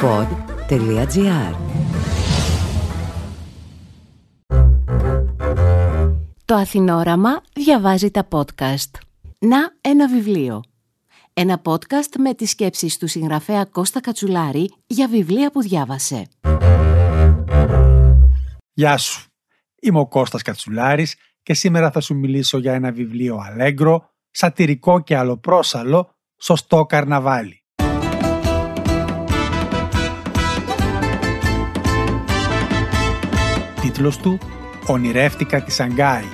pod.gr Το Αθηνόραμα διαβάζει τα podcast. Να ένα βιβλίο. Ένα podcast με τις σκέψεις του συγγραφέα Κώστα Κατσουλάρη για βιβλία που διάβασε. Γεια σου. Είμαι ο Κώστας Κατσουλάρης και σήμερα θα σου μιλήσω για ένα βιβλίο αλέγκρο, σατυρικό και αλλοπρόσαλο, σωστό καρναβάλι. Τίτλος του «Ονειρεύτηκα τη Σανγκάη»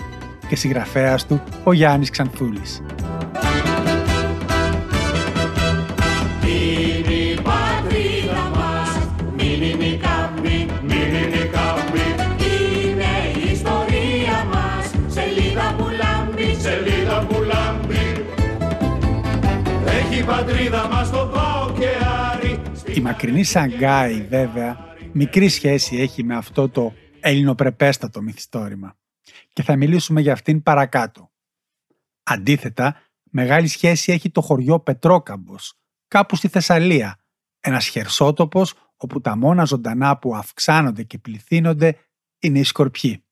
και συγγραφέας του ο Γιάννης Ξανθούλης. Η μακρινή Σανγκάη βέβαια μικρή σχέση έχει με αυτό το ελληνοπρεπέστατο μυθιστόρημα και θα μιλήσουμε για αυτήν παρακάτω. Αντίθετα, μεγάλη σχέση έχει το χωριό Πετρόκαμπος, κάπου στη Θεσσαλία, ένας χερσότοπος όπου τα μόνα ζωντανά που αυξάνονται και πληθύνονται είναι οι σκορπιοί.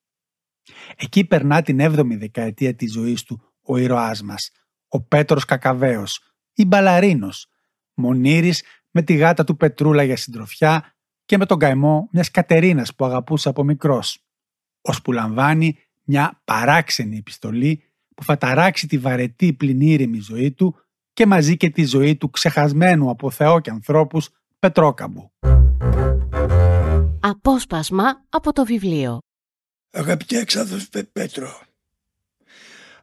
Εκεί περνά την 7η δεκαετία της ζωής του ο ήρωάς μας, ο Πέτρος Κακαβαίος, ή Μπαλαρίνος, Μονήρης με τη γάτα του Πετρούλα για συντροφιά και με τον καημό μιας Κατερίνας που αγαπούσε από μικρός, που λαμβάνει μια παράξενη επιστολή που θα ταράξει τη βαρετή πληνήρημη ζωή του και μαζί και τη ζωή του ξεχασμένου από Θεό και ανθρώπους Πετρόκαμπου. Απόσπασμα από το βιβλίο Αγαπητέ εξάδελφε Πέτρο,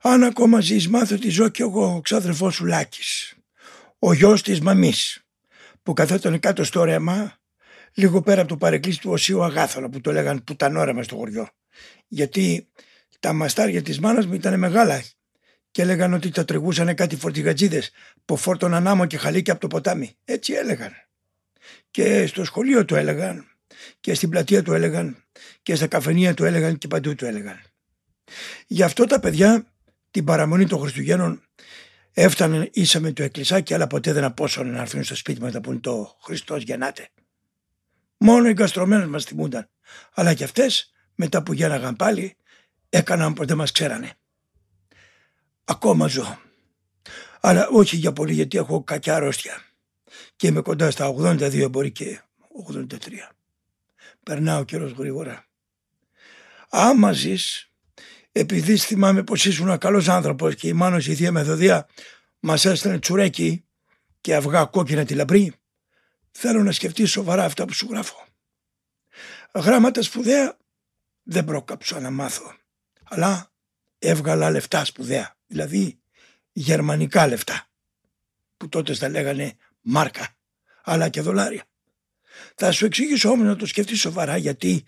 αν ακόμα ζεις μάθω ότι ζω κι εγώ ο ξάδερφός σου Λάκης, ο γιος της μαμής, που καθόταν κάτω στο ρέμα, λίγο πέρα από το παρεκκλήσι του Οσίου Αγάθωνα που το λέγαν πουτανόρεμα στο χωριό. Γιατί τα μαστάρια της μάνας μου ήταν μεγάλα και έλεγαν ότι τα τρεγούσαν κάτι φορτηγατζίδες που φόρτωναν άμμο και χαλίκι από το ποτάμι. Έτσι έλεγαν. Και στο σχολείο του έλεγαν και στην πλατεία του έλεγαν και στα καφενεία του έλεγαν και παντού του έλεγαν. Γι' αυτό τα παιδιά την παραμονή των Χριστουγέννων έφτανε ίσα με το εκκλησάκι αλλά ποτέ δεν απόσωνε να έρθουν στο σπίτι μας να πούν το Χριστός γεννάται. Μόνο οι γκαστρωμένες μας θυμούνταν. Αλλά και αυτές μετά που γένναγαν πάλι έκαναν ποτέ μας ξέρανε. Ακόμα ζω. Αλλά όχι για πολύ γιατί έχω κακιά αρρώστια. Και είμαι κοντά στα 82 μπορεί και 83. Περνάω καιρός γρήγορα. Άμα ζεις, επειδή θυμάμαι πως ήσουν καλός άνθρωπος και η Μάνος η Θεία Μεθοδία μας έστελνε τσουρέκι και αυγά κόκκινα τη λαμπρή, θέλω να σκεφτείς σοβαρά αυτά που σου γράφω. Γράμματα σπουδαία δεν πρόκαψα να μάθω, αλλά έβγαλα λεφτά σπουδαία, δηλαδή γερμανικά λεφτά, που τότε τα λέγανε μάρκα, αλλά και δολάρια. Θα σου εξηγήσω όμως να το σκεφτείς σοβαρά γιατί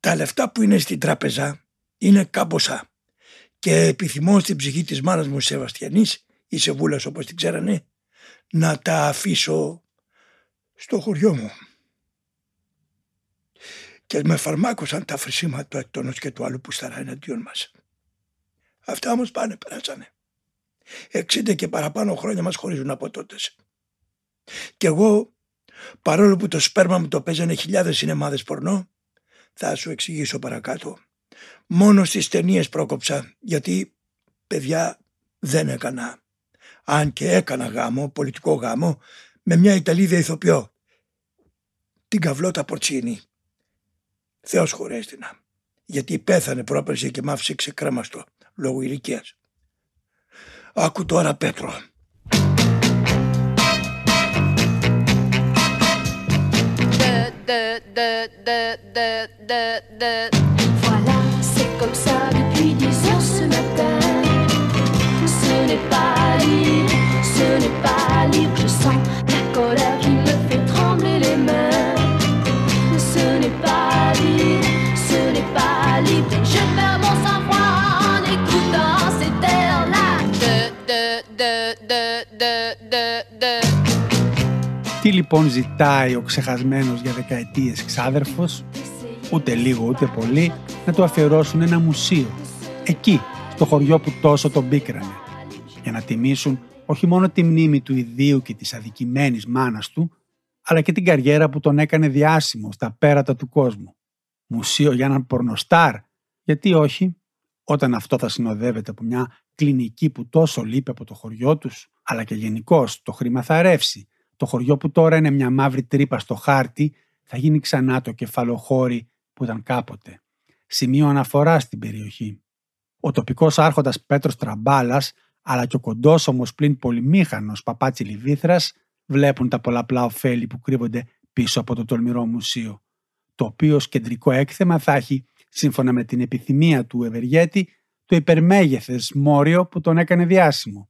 τα λεφτά που είναι στην τράπεζα είναι κάμποσα και επιθυμώ στην ψυχή της μάνας μου Σεβαστιανής ή Σεβούλας όπως την ξέρανε να τα αφήσω στο χωριό μου. Και με φαρμάκωσαν τα φρυσίματα του εκτόνος και του άλλου που σταρά εναντίον μας. Αυτά όμως πάνε, περάσανε. Εξήντα και παραπάνω χρόνια μας χωρίζουν από τότε. Και εγώ, παρόλο που το σπέρμα μου το παίζανε χιλιάδες σινεμάδες πορνό, θα σου εξηγήσω παρακάτω. Μόνο στις ταινίες πρόκοψα, γιατί παιδιά δεν έκανα. Αν και έκανα γάμο, πολιτικό γάμο, με μια Ιταλίδα ηθοποιό. Την Καβλώτα Πορτσίνη. Θεός χωρέστηνα. Γιατί πέθανε πρόπερση και μ' άφησε ξεκρέμαστο λόγω ηλικίας. Άκου τώρα Πέτρο. Λοιπόν ζητάει ο ξεχασμένος για δεκαετίες ξάδερφος, ούτε λίγο ούτε πολύ, να του αφιερώσουν ένα μουσείο, εκεί, στο χωριό που τόσο τον πίκρανε, για να τιμήσουν όχι μόνο τη μνήμη του ιδίου και της αδικημένης μάνας του, αλλά και την καριέρα που τον έκανε διάσημο στα πέρατα του κόσμου. Μουσείο για έναν πορνοστάρ, γιατί όχι, όταν αυτό θα συνοδεύεται από μια κλινική που τόσο λείπει από το χωριό τους, αλλά και γενικώς το χρήμα θα ρεύσει. Το χωριό που τώρα είναι μια μαύρη τρύπα στο χάρτη θα γίνει ξανά το κεφαλοχώρι που ήταν κάποτε. Σημείο αναφορά στην περιοχή. Ο τοπικός άρχοντας Πέτρος Τραμπάλας, αλλά και ο κοντός όμως πλην πολυμήχανος Παπάτσι Λιβύθρας, βλέπουν τα πολλαπλά ωφέλη που κρύβονται πίσω από το τολμηρό μουσείο. Το οποίο ως κεντρικό έκθεμα θα έχει, σύμφωνα με την επιθυμία του Ευεργέτη, το υπερμέγεθες μόριο που τον έκανε διάσημο.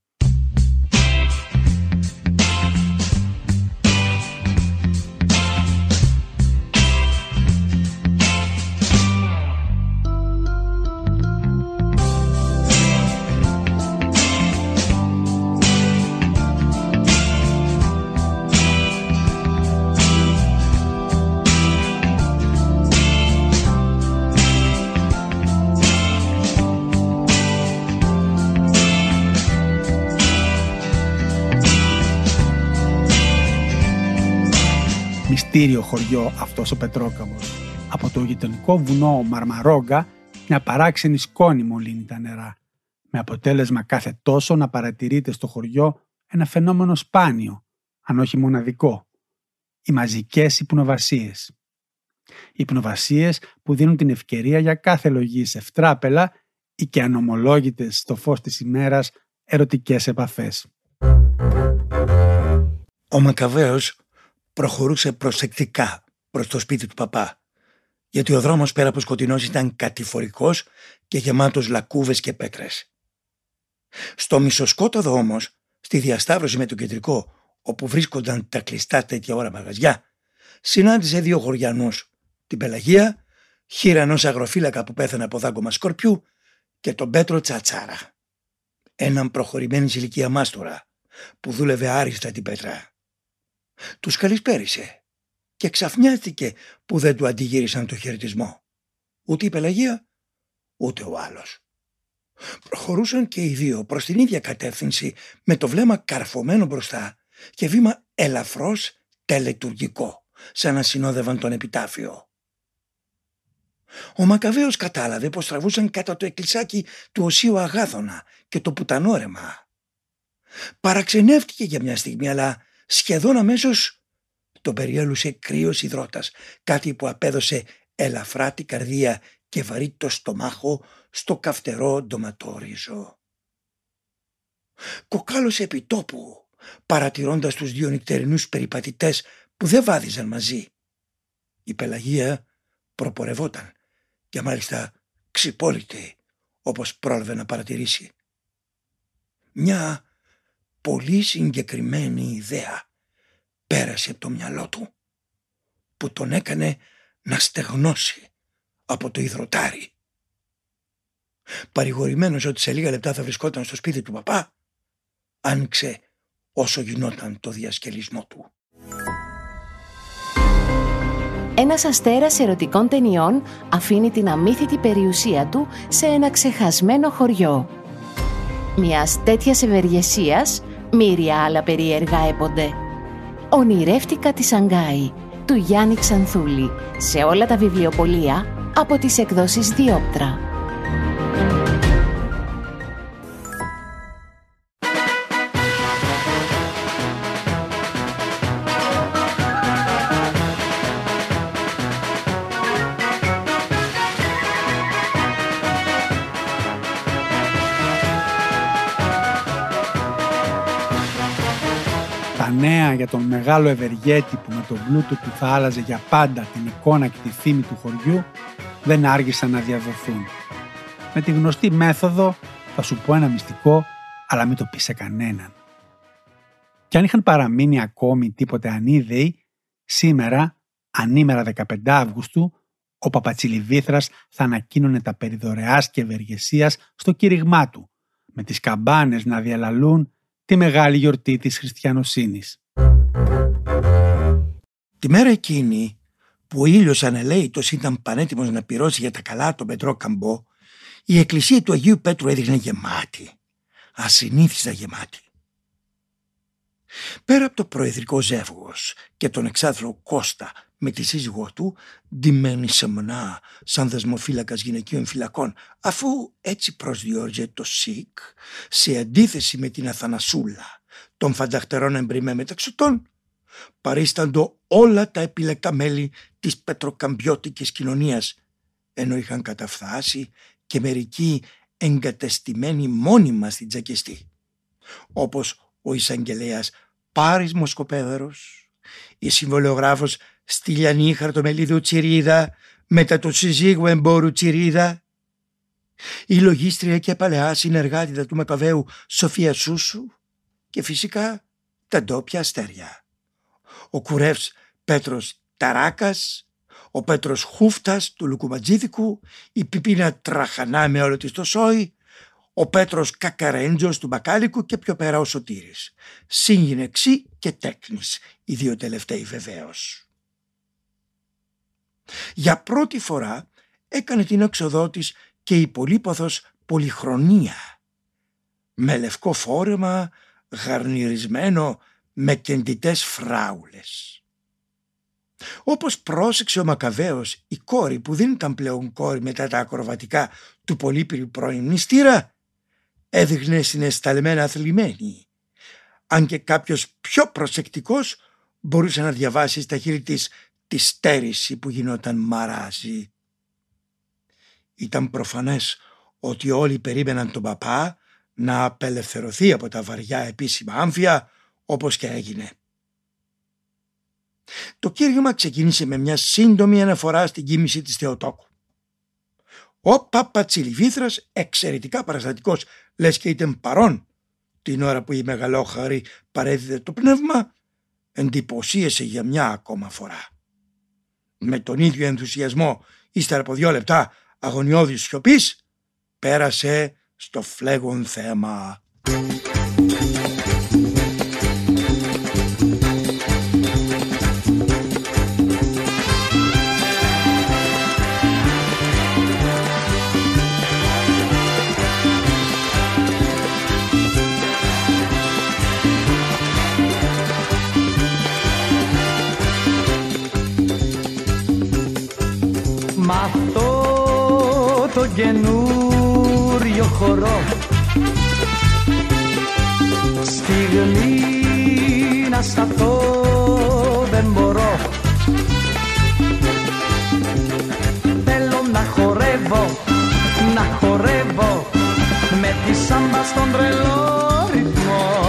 Μυστήριο χωριό αυτός ο Πετρόκαμος. Από το γειτονικό βουνό Μαρμαρόγκα μια παράξενη σκόνη μολύνει τα νερά. Με αποτέλεσμα κάθε τόσο να παρατηρείται στο χωριό ένα φαινόμενο σπάνιο, αν όχι μοναδικό. Οι μαζικές υπνοβασίες. Υπνοβασίες που δίνουν την ευκαιρία για κάθε λογής σε φτράπελα ή και ανομολόγητες στο φως της ημέρας ερωτικές επαφές. Ο Μακαβαίος προχωρούσε προσεκτικά προς το σπίτι του παπά, γιατί ο δρόμος πέρα από σκοτεινός ήταν κατηφορικός και γεμάτος λακκούβες και πέτρες. Στο μισοσκόταδο όμως, στη διασταύρωση με το κεντρικό, όπου βρίσκονταν τα κλειστά τέτοια ώρα μαγαζιά, συνάντησε δύο χωριανούς, την Πελαγία, χείρανος αγροφύλακα που πέθανε από δάγκωμα σκορπιού και τον Πέτρο Τσατσάρα, έναν προχωρημένη ηλικία μάστορα που δούλευε άριστα την πέτρα. Τους καλησπέρισε και ξαφνιάστηκε που δεν του αντιγύρισαν το χαιρετισμό. Ούτε η Πελαγία, ούτε ο άλλος. Προχωρούσαν και οι δύο προς την ίδια κατεύθυνση με το βλέμμα καρφωμένο μπροστά και βήμα ελαφρώς τελετουργικό, σαν να συνόδευαν τον επιτάφιο. Ο Μακαβαίος κατάλαβε πως τραβούσαν κατά το εκκλησάκι του Οσίου Αγάθωνα και το πουτανόρεμα. Παραξενεύτηκε για μια στιγμή αλλά σχεδόν αμέσως τον περιέλουσε κρύος υδρότας, κάτι που απέδωσε ελαφρά την καρδία και βαρύ το στομάχο στο καυτερό ντοματόριζο. Κοκάλωσε επί τόπου, παρατηρώντας τους δύο νυχτερινούς περιπατητές που δεν βάδιζαν μαζί. Η Πελαγία προπορευόταν και μάλιστα ξυπόλυτη όπως πρόλαβε να παρατηρήσει. Μια πολύ συγκεκριμένη ιδέα πέρασε από το μυαλό του που τον έκανε να στεγνώσει από το υδροτάρι. Παρηγορημένος ότι σε λίγα λεπτά θα βρισκόταν στο σπίτι του παπά, άνοιξε όσο γινόταν το διασκελισμό του. Ένας αστέρας ερωτικών ταινιών αφήνει την αμύθιτη περιουσία του σε ένα ξεχασμένο χωριό. Μιας τέτοιας ευεργεσίας Μύρια άλλα περίεργα έπονται. Ονειρεύτηκα τη Σανγκάη του Γιάννη Ξανθούλη σε όλα τα βιβλιοπολία από τις εκδόσεις Διόπτρα. Νέα για τον μεγάλο ευεργέτη που με τον πλούτο του θα άλλαζε για πάντα την εικόνα και τη φήμη του χωριού δεν άργησαν να διαδοθούν. Με τη γνωστή μέθοδο θα σου πω ένα μυστικό αλλά μην το πεις σε κανέναν. Και αν είχαν παραμείνει ακόμη τίποτε ανίδεοι, σήμερα, ανήμερα 15 Αύγουστου, ο Παπατσιλιβήθρας θα ανακοίνωνε τα περί και ευεργεσίας στο κήρυγμά του, με τις καμπάνες να διαλαλούν τη μεγάλη γιορτή της χριστιανοσύνης. Τη μέρα εκείνη που ο ήλιος ανελαίητος ήταν πανέτοιμος να πυρώσει για τα καλά τον Πετρό Καμπό, η εκκλησία του Αγίου Πέτρου έδειχνε γεμάτη, ασυνήθιστα γεμάτη. Πέρα από το προεδρικό ζεύγος και τον εξάδελφο Κώστα με τη σύζυγό του, ντυμένη σεμνά σαν δεσμοφύλακας γυναικείων φυλακών, αφού έτσι προσδιορίζεται το ΣΥΚ, σε αντίθεση με την Αθανασούλα των φανταχτερών εμπριμέ μεταξωτών, παρίσταντο όλα τα επιλεκτά μέλη της πετροκαμπιώτικης κοινωνίας, ενώ είχαν καταφθάσει και μερικοί εγκατεστημένοι μόνιμα στην τζακιστή, όπως ο εισαγγελέας Πάρης Μοσκοπέδαρος, η συμβολιογράφος Στυλιανή Χαρτομελίδου Τσιρίδα, μετά το συζύγου εμπόρου Τσιρίδα, η λογίστρια και παλαιά συνεργάτητα του Μακαβαίου Σοφία Σούσου και φυσικά τα ντόπια αστέρια. Ο κουρεύς Πέτρος Ταράκας, ο Πέτρος Χούφτας του Λουκουματζίδικου, η Πιπίνα Τραχανά με όλο της το σόι, ο Πέτρος Κακαρέντζος του Μπακάλικου και πιο πέρα ο Σωτήρης. Σύγγινεξή και τέκνης, οι δύο τελευταίοι βεβαίως. Για πρώτη φορά έκανε την έξοδό της και η πολύπαθος πολυχρονία. Με λευκό φόρεμα, γαρνιρισμένο με κεντητές φράουλες. Όπως πρόσεξε ο Μακαβαίος, η κόρη που δεν ήταν πλέον κόρη μετά τα ακροβατικά του πολύπυρου πρώην μνηστήρα, έδειχνε συναισθαλμένα αθλημένη. Αν και κάποιος πιο προσεκτικός μπορούσε να διαβάσει στα χείλη της τη στέρηση που γινόταν μαράζι. Ήταν προφανές ότι όλοι περίμεναν τον παπά να απελευθερωθεί από τα βαριά επίσημα άμφια όπως και έγινε. Το κήρυγμα ξεκίνησε με μια σύντομη αναφορά στην κίνηση της Θεοτόκου. Ο Παπατσιλιβήθρας, εξαιρετικά παραστατικός, λες και ήταν παρόν την ώρα που η μεγαλόχαρη παρέδιδε το πνεύμα, εντυπωσίασε για μια ακόμα φορά. Με τον ίδιο ενθουσιασμό, ύστερα από δύο λεπτά αγωνιώδης σιωπής, πέρασε στο φλέγον θέμα. Στιγμή να σταθώ δεν μπορώ Θέλω να χορεύω, να χορεύω Με τη σάμπα στον τρελό ρυθμό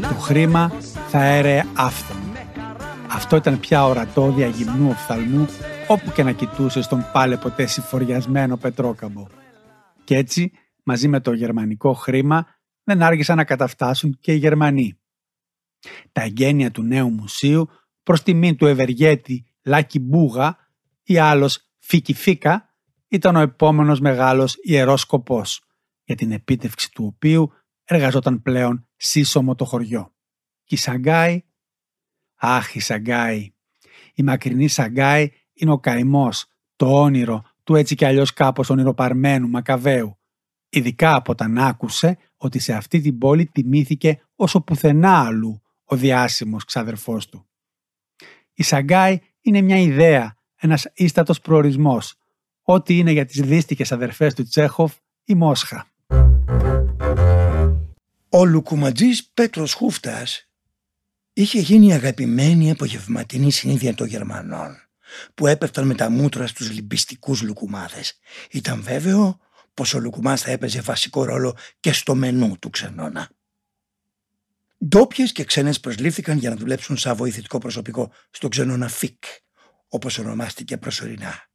Το χρήμα θα έρεε άφθονο. Αυτό ήταν πια ορατό διαγυμνού οφθαλμού όπου και να κοιτούσες στον πάλε ποτέ συφοριασμένο πετρόκαμπο. Και έτσι, μαζί με το γερμανικό χρήμα, δεν άργησαν να καταφτάσουν και οι Γερμανοί. Τα εγγένεια του νέου μουσείου, προς τιμήν του ευεργέτη Λάκη Μπούγα ή άλλος Φίκη Φίκα, ήταν ο επόμενος μεγάλος ιερός σκοπός, για την επίτευξη του οποίου εργαζόταν πλέον σύσσωμο το χωριό. Και η Σαγκάη, αχ η Σαγκάη, η μακρινή Σαγκάη είναι ο καημός, το όνειρο του έτσι κι αλλιώς κάπως ονειροπαρμένου Μακαβαίου, ειδικά από όταν άκουσε ότι σε αυτή την πόλη τιμήθηκε όσο πουθενά αλλού ο διάσημος ξαδερφός του. Η Σαγκάη είναι μια ιδέα, ένας ίστατος προορισμός, ό,τι είναι για τις δύστικες αδερφές του Τσέχοφ η Μόσχα. Ο Λουκουματζής Πέτρος Χούφτας είχε γίνει η αγαπημένη απογευματινή συνήθεια των Γερμανών που έπεφταν με τα μούτρα στους λυμπιστικούς λουκουμάδες. Ήταν βέβαιο πως ο λουκουμάς θα έπαιζε βασικό ρόλο και στο μενού του ξενώνα. Ντόπιες και ξένες προσλήφθηκαν για να δουλέψουν σαν βοηθητικό προσωπικό στο ξενώνα ΦΙΚ, όπως ονομάστηκε προσωρινά.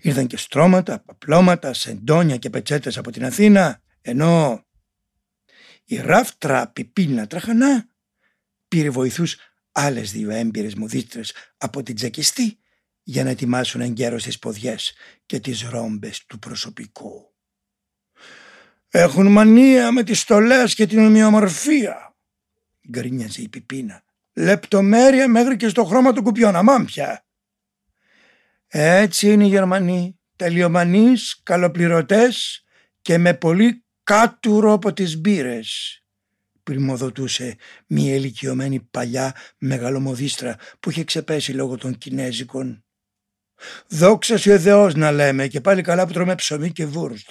Ήρθαν και στρώματα, παπλώματα, σεντόνια και πετσέτες από την Αθήνα, ενώ η ράφτρα πιπίνα τραχανά πήρε βοηθούς άλλες δύο έμπειρες μουδίστρες από την τζακιστή για να ετοιμάσουν εγκαίρως τις ποδιές και τις ρόμπες του προσωπικού. «Έχουν μανία με τις στολές και την ομοιομορφία», γκρίνιαζε η Πιπίνα. «Λεπτομέρεια μέχρι και στο χρώμα του κουπιών, αμάν πια». Έτσι είναι οι Γερμανοί, τελειομανείς, καλοπληρωτές και με πολύ κάτουρο από τις μπύρες. πριμοδοτούσε μία ηλικιωμένη παλιά μεγαλομοδίστρα που είχε ξεπέσει λόγω των Κινέζικων. Δόξα σου Θεός να λέμε και πάλι καλά που τρώμε ψωμί και βούρστ.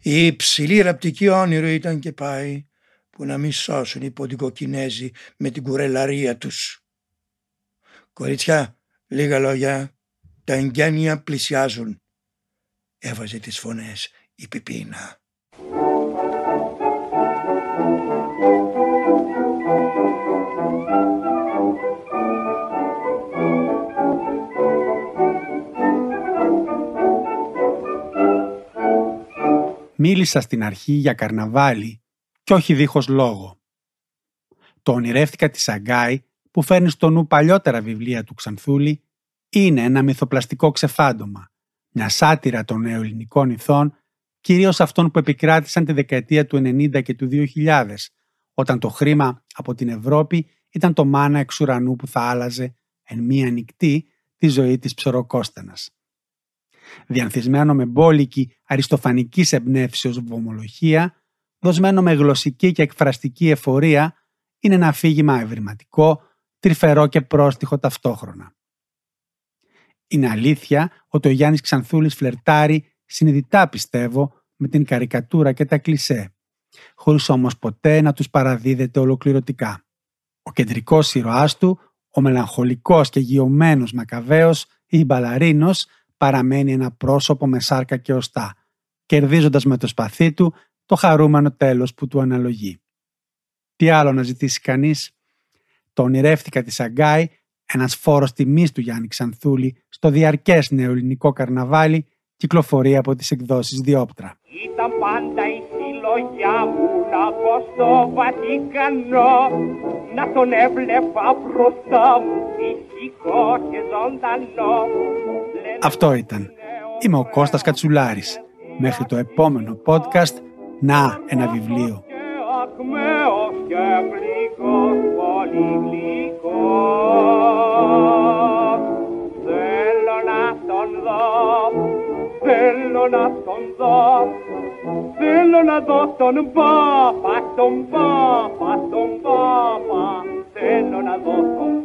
Η υψηλή ραπτική όνειρο ήταν και πάει που να μην σώσουν οι ποντικοκινέζοι με την κουρελαρία τους. Κορίτσια, λίγα λόγια, τα εγγένεια πλησιάζουν. Έβαζε τις φωνές η Πιπίνα. Μίλησα στην αρχή για καρναβάλι και όχι δίχως λόγο. Το ονειρεύτηκα τη Σαγκάη που φέρνει στο νου παλιότερα βιβλία του Ξανθούλη είναι ένα μυθοπλαστικό ξεφάντωμα, μια σάτυρα των νεοελληνικών ηθών, κυρίως αυτών που επικράτησαν τη δεκαετία του 90 και του 2000, όταν το χρήμα από την Ευρώπη ήταν το μάνα εξ ουρανού που θα άλλαζε εν μία νυχτή τη ζωή της ψωροκόστενας διανθισμένο με μπόλικη αριστοφανική εμπνεύσεως βομολογία, δοσμένο με γλωσσική και εκφραστική εφορία, είναι ένα αφήγημα ευρηματικό, τρυφερό και πρόστιχο ταυτόχρονα. Είναι αλήθεια ότι ο Γιάννης Ξανθούλης φλερτάρει συνειδητά πιστεύω με την καρικατούρα και τα κλισέ, χωρίς όμως ποτέ να τους παραδίδεται ολοκληρωτικά. Ο κεντρικός ήρωάς του, ο μελαγχολικός και γιωμένος Μακαβαίος ή Μπαλαρίνος, παραμένει ένα πρόσωπο με σάρκα και οστά, κερδίζοντας με το σπαθί του το χαρούμενο τέλος που του αναλογεί. Τι άλλο να ζητήσει κανείς; Το ονειρεύτηκα της Σαγκάη, ένας φόρος τιμής του Γιάννη Ξανθούλη, στο διαρκές νεοελληνικό καρναβάλι, κυκλοφορεί από τις εκδόσεις Διόπτρα. Ήταν πάντα η συλλογιά μου να πω στο Βατικανό να τον έβλεπα μπροστά μου φυσικό και ζωντανό αυτό ήταν. Είμαι ο Κώστας Κατσουλάρης. Μέχρι το επόμενο podcast, να ένα βιβλίο. Θέλω να τον δω, θέλω να τον δω Θέλω να δω τον πάπα, τον πάπα, τον πάπα Θέλω να δω τον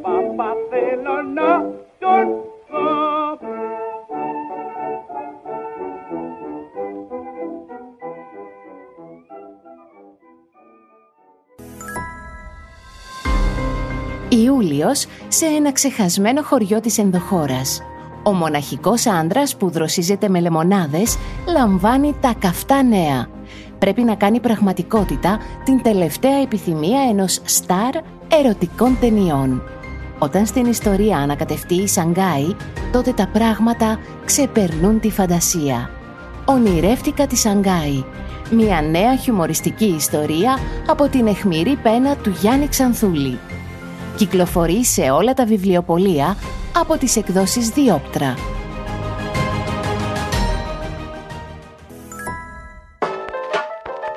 Ιούλιος σε ένα ξεχασμένο χωριό της ενδοχώρας. Ο μοναχικός άντρας που δροσίζεται με λεμονάδες λαμβάνει τα καυτά νέα. Πρέπει να κάνει πραγματικότητα την τελευταία επιθυμία ενός στάρ ερωτικών ταινιών. Όταν στην ιστορία ανακατευτεί η Σανγκάη, τότε τα πράγματα ξεπερνούν τη φαντασία. Ονειρεύτηκα τη Σανγκάη. Μια νέα χιουμοριστική ιστορία από την εχμηρή πένα του Γιάννη Ξανθούλη κυκλοφορεί σε όλα τα βιβλιοπολία από τις εκδόσεις Διόπτρα.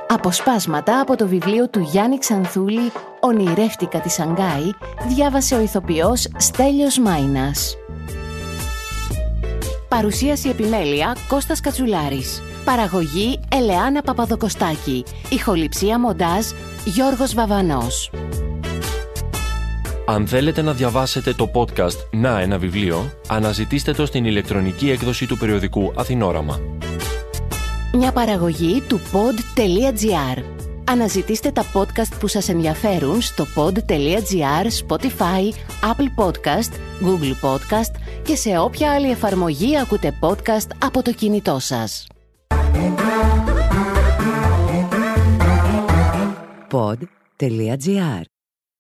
Αποσπάσματα από το βιβλίο του Γιάννη Ξανθούλη «Ονειρεύτηκα τη Σανγκάη» διάβασε ο ηθοποιός Στέλιος Μάινας. Παρουσίαση επιμέλεια Κώστας Κατσουλάρης. Παραγωγή Ελεάνα Παπαδοκοστάκη. Ηχοληψία μοντάζ Γιώργος Βαβανός. Αν θέλετε να διαβάσετε το podcast «Να ένα βιβλίο», αναζητήστε το στην ηλεκτρονική έκδοση του περιοδικού Αθηνόραμα. Μια παραγωγή του pod.gr. Αναζητήστε τα podcast που σας ενδιαφέρουν στο pod.gr, Spotify, Apple Podcast, Google Podcast και σε όποια άλλη εφαρμογή ακούτε podcast από το κινητό σας. Pod.gr.